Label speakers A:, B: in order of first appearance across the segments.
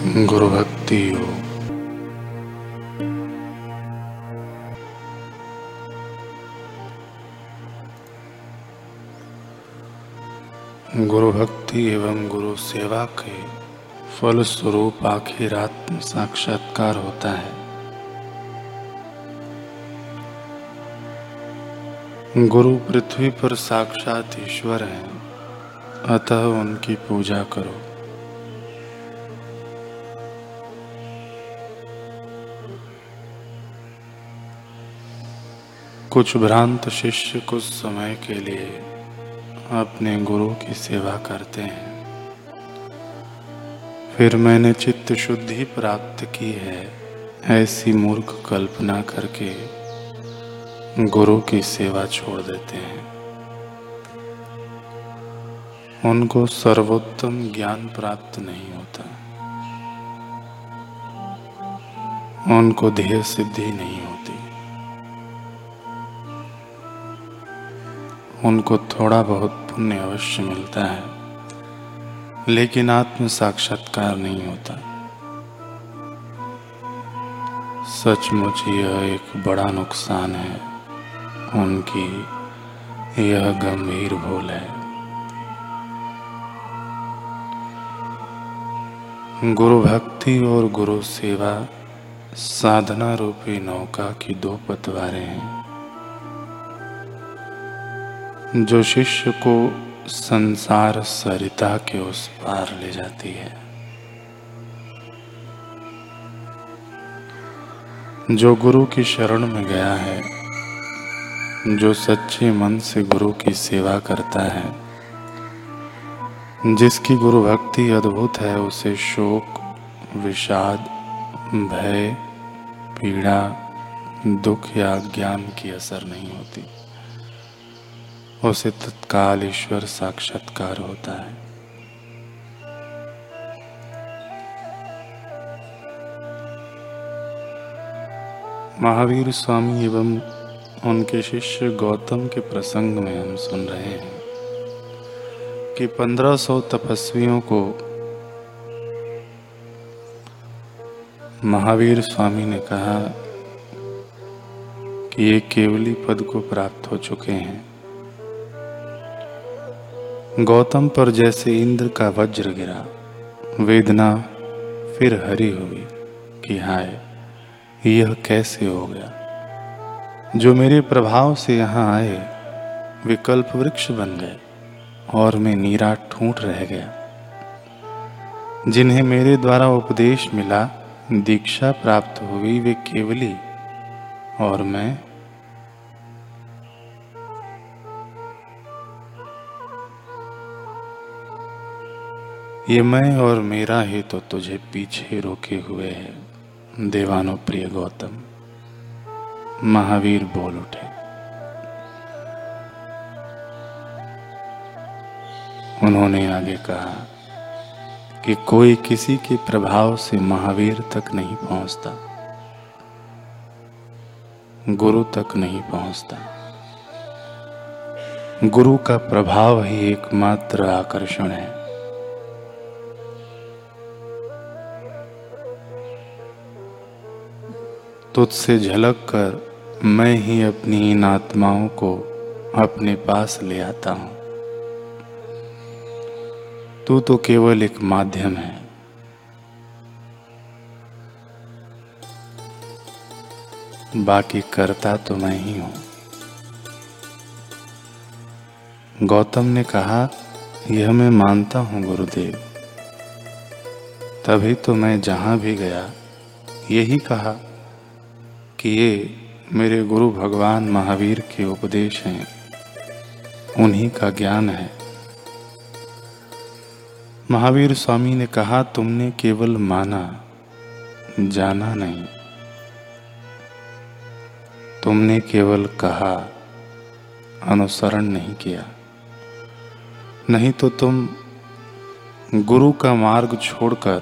A: गुरु भक्ति योग गुरु भक्ति एवं गुरु सेवा के फल स्वरूप आखिर आत्म साक्षात्कार होता है। गुरु पृथ्वी पर साक्षात ईश्वर हैं। अतः उनकी पूजा करो। कुछ भ्रांत शिष्य कुछ समय के लिए अपने गुरु की सेवा करते हैं। फिर मैंने चित्त शुद्धि प्राप्त की है, ऐसी मूर्ख कल्पना करके गुरु की सेवा छोड़ देते हैं। उनको सर्वोत्तम ज्ञान प्राप्त नहीं होता। उनको ध्येय सिद्धि नहीं होती। उनको थोड़ा बहुत पुण्य अवश्य मिलता है, लेकिन आत्म साक्षात्कार नहीं होता। सचमुच यह एक बड़ा नुकसान है, उनकी यह गंभीर भूल है। गुरु भक्ति और गुरु सेवा साधना रूपी नौका की दो पतवारें हैं। जो शिष्य को संसार सरिता के उस पार ले जाती है। जो गुरु की शरण में गया है, जो सच्चे मन से गुरु की सेवा करता है, जिसकी गुरु भक्ति अद्भुत है, उसे शोक, विषाद, भय, पीड़ा, दुख या ज्ञान की असर नहीं होती। उसे तत्काल ईश्वर साक्षात्कार होता है। महावीर स्वामी एवं उनके शिष्य गौतम के प्रसंग में हम सुन रहे हैं कि पंद्रह सौ तपस्वियों को महावीर स्वामी ने कहा कि ये केवली पद को प्राप्त हो चुके हैं। गौतम पर जैसे इंद्र का वज्र गिरा, वेदना फिर हरी हुई कि हाय, यह कैसे हो गया? जो मेरे प्रभाव से यहाँ आए विकल्प वृक्ष बन गए और मैं नीरा ठूंठ रह गया। जिन्हें मेरे द्वारा उपदेश मिला, दीक्षा प्राप्त हुई वे केवली और मैं ये मैं और मेरा ही तो तुझे पीछे रोके हुए है, देवानो प्रिय गौतम। महावीर बोल उठे। उन्होंने आगे कहा कि कोई किसी के प्रभाव से महावीर तक नहीं पहुँचता, गुरु तक नहीं पहुँचता। गुरु का प्रभाव ही एकमात्र आकर्षण है। तुझसे झलक कर मैं ही अपनी इन आत्माओं को अपने पास ले आता हूँ। तू तो केवल एक माध्यम है। बाकी करता तो मैं ही हूँ। गौतम ने कहा, यह मैं मानता हूँ गुरुदेव। तभी तो मैं जहाँ भी गया, यही कहा कि ये मेरे गुरु भगवान महावीर के उपदेश हैं। उन्हीं का ज्ञान है। महावीर स्वामी ने कहा, तुमने केवल माना, जाना नहीं। तुमने केवल कहा, अनुसरण नहीं किया। नहीं तो तुम गुरु का मार्ग छोड़कर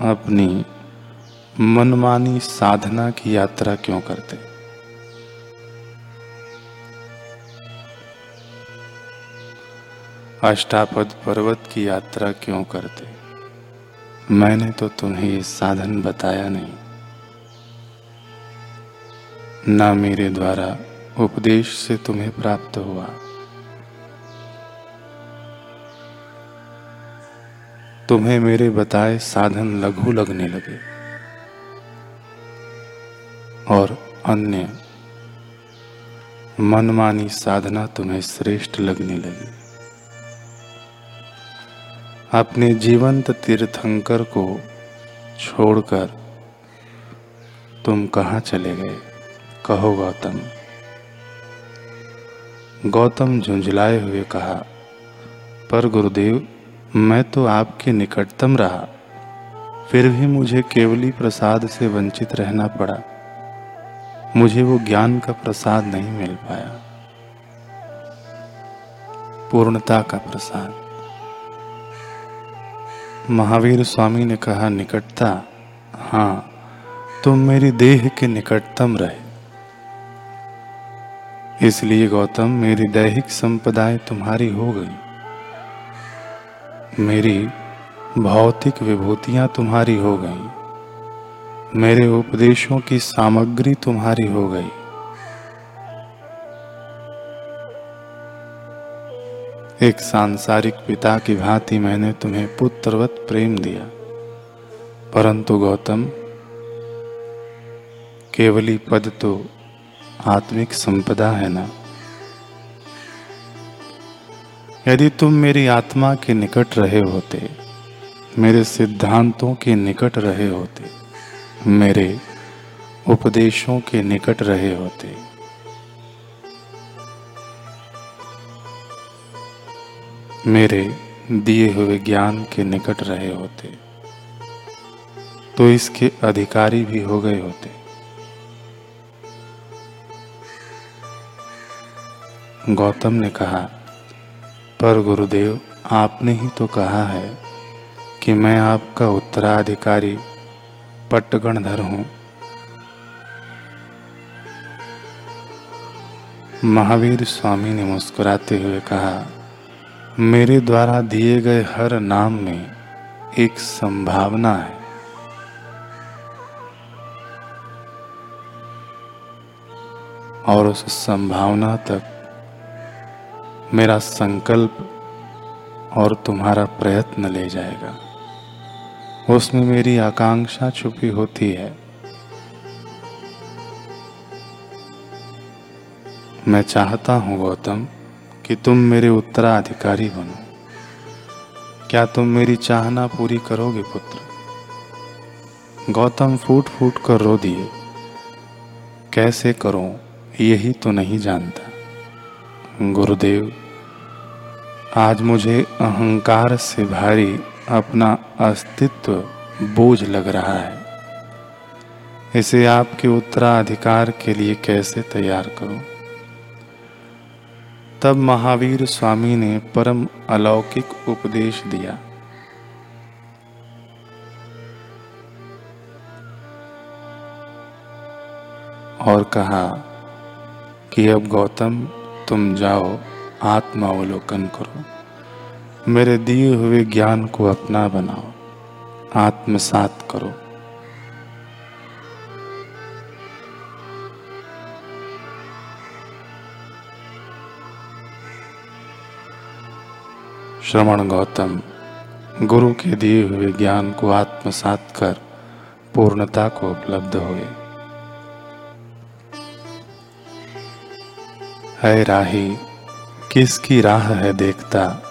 A: अपनी मनमानी साधना की यात्रा क्यों करते? अष्टापद पर्वत की यात्रा क्यों करते? मैंने तो तुम्हें साधन बताया नहीं। ना मेरे द्वारा उपदेश से तुम्हें प्राप्त हुआ। तुम्हें मेरे बताए साधन लघु लगने लगे। और अन्य मनमानी साधना तुम्हें श्रेष्ठ लगने लगी। अपने जीवंत तीर्थंकर को छोड़कर तुम कहाँ चले गए? कहो गौतम। गौतम झुंझलाए हुए कहा, पर गुरुदेव, मैं तो आपके निकटतम रहा। फिर भी मुझे केवली प्रसाद से वंचित रहना पड़ा। मुझे वो ज्ञान का प्रसाद नहीं मिल पाया। पूर्णता का प्रसाद। महावीर स्वामी ने कहा, निकटता? हाँ तुम मेरी देह के निकटतम रहे। इसलिए गौतम, मेरी दैहिक संपदाएँ तुम्हारी हो गई। मेरी भौतिक विभूतियाँ तुम्हारी हो गई। मेरे उपदेशों की सामग्री तुम्हारी हो गई। एक सांसारिक पिता की भांति मैंने तुम्हें पुत्रवत प्रेम दिया। परंतु गौतम, केवली पद तो आत्मिक संपदा है ना? यदि तुम मेरी आत्मा के निकट रहे होते, मेरे सिद्धांतों के निकट रहे होते मेरे उपदेशों के निकट रहे होते। मेरे दिए हुए ज्ञान के निकट रहे होते। तो इसके अधिकारी भी हो गए होते। गौतम ने कहा, पर गुरुदेव, आपने ही तो कहा है कि मैं आपका उत्तराधिकारी पट्टगणधर हूँ। महावीर स्वामी ने मुस्कुराते हुए कहा, मेरे द्वारा दिए गए हर नाम में एक संभावना है। और उस संभावना तक मेरा संकल्प और तुम्हारा प्रयत्न ले जाएगा। उसमें मेरी आकांक्षा छुपी होती है। मैं चाहता हूँ गौतम कि तुम मेरे उत्तराधिकारी बनो। क्या तुम मेरी चाहना पूरी करोगे पुत्र? गौतम फूट फूट कर रो दिए। कैसे करो, यही तो नहीं जानता। गुरुदेव, आज मुझे अहंकार से भारी अपना अस्तित्व बोझ लग रहा है। इसे आपके उत्तराधिकार के लिए कैसे तैयार करूँ? तब महावीर स्वामी ने परम अलौकिक उपदेश दिया। और कहा, कि अब गौतम, तुम जाओ, आत्मावलोकन करो। मेरे दिए हुए ज्ञान को अपना बनाओ, आत्मसात करो। श्रवण गौतम, गुरु के दिए हुए ज्ञान को आत्मसात कर, पूर्णता को उपलब्ध हुए। है राही, किसकी राह है देखता?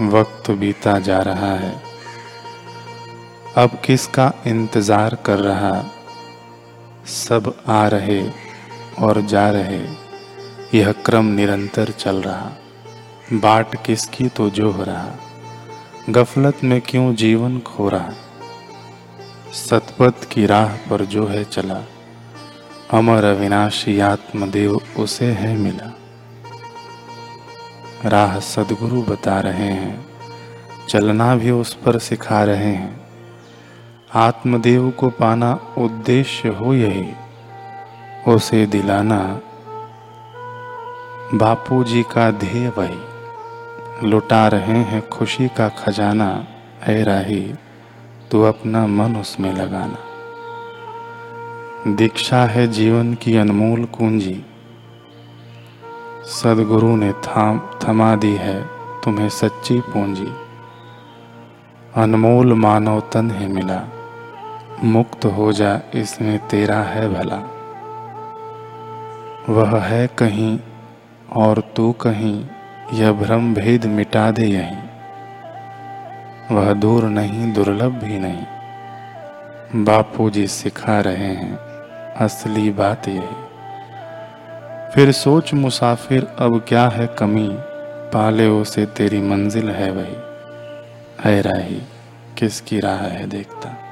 A: वक्त बीता जा रहा है। अब किसका इंतज़ार कर रहा? सब आ रहे और जा रहे। यह क्रम निरंतर चल रहा। बाट किसकी तो जो हो रहा? गफलत में क्यों जीवन खो रहा? सतपथ की राह पर जो है चला। अमर अविनाशी आत्मदेव उसे है मिला। राह सदगुरु बता रहे हैं, चलना भी उस पर सिखा रहे हैं। आत्मदेव को पाना उद्देश्य हो यही, उसे दिलाना बापू जी का ध्येय वही। लुटा रहे हैं खुशी का खजाना है राही, तू अपना मन उसमें लगाना। दीक्षा है जीवन की अनमोल कुंजी सदगुरु ने थाम, थमा दी है तुम्हें सच्ची पूंजी। अनमोल मानव तन है मिला। मुक्त हो जा इसमें तेरा है भला। वह है कहीं और तू कहीं, यह भ्रम भेद मिटा दे यहीं। वह दूर नहीं, दुर्लभ भी नहीं। बापू जी सिखा रहे हैं, असली बात यही। फिर सोच मुसाफिर, अब क्या है कमी? पाले उसे तेरी मंजिल है वही। है राही, किसकी राह है देखता?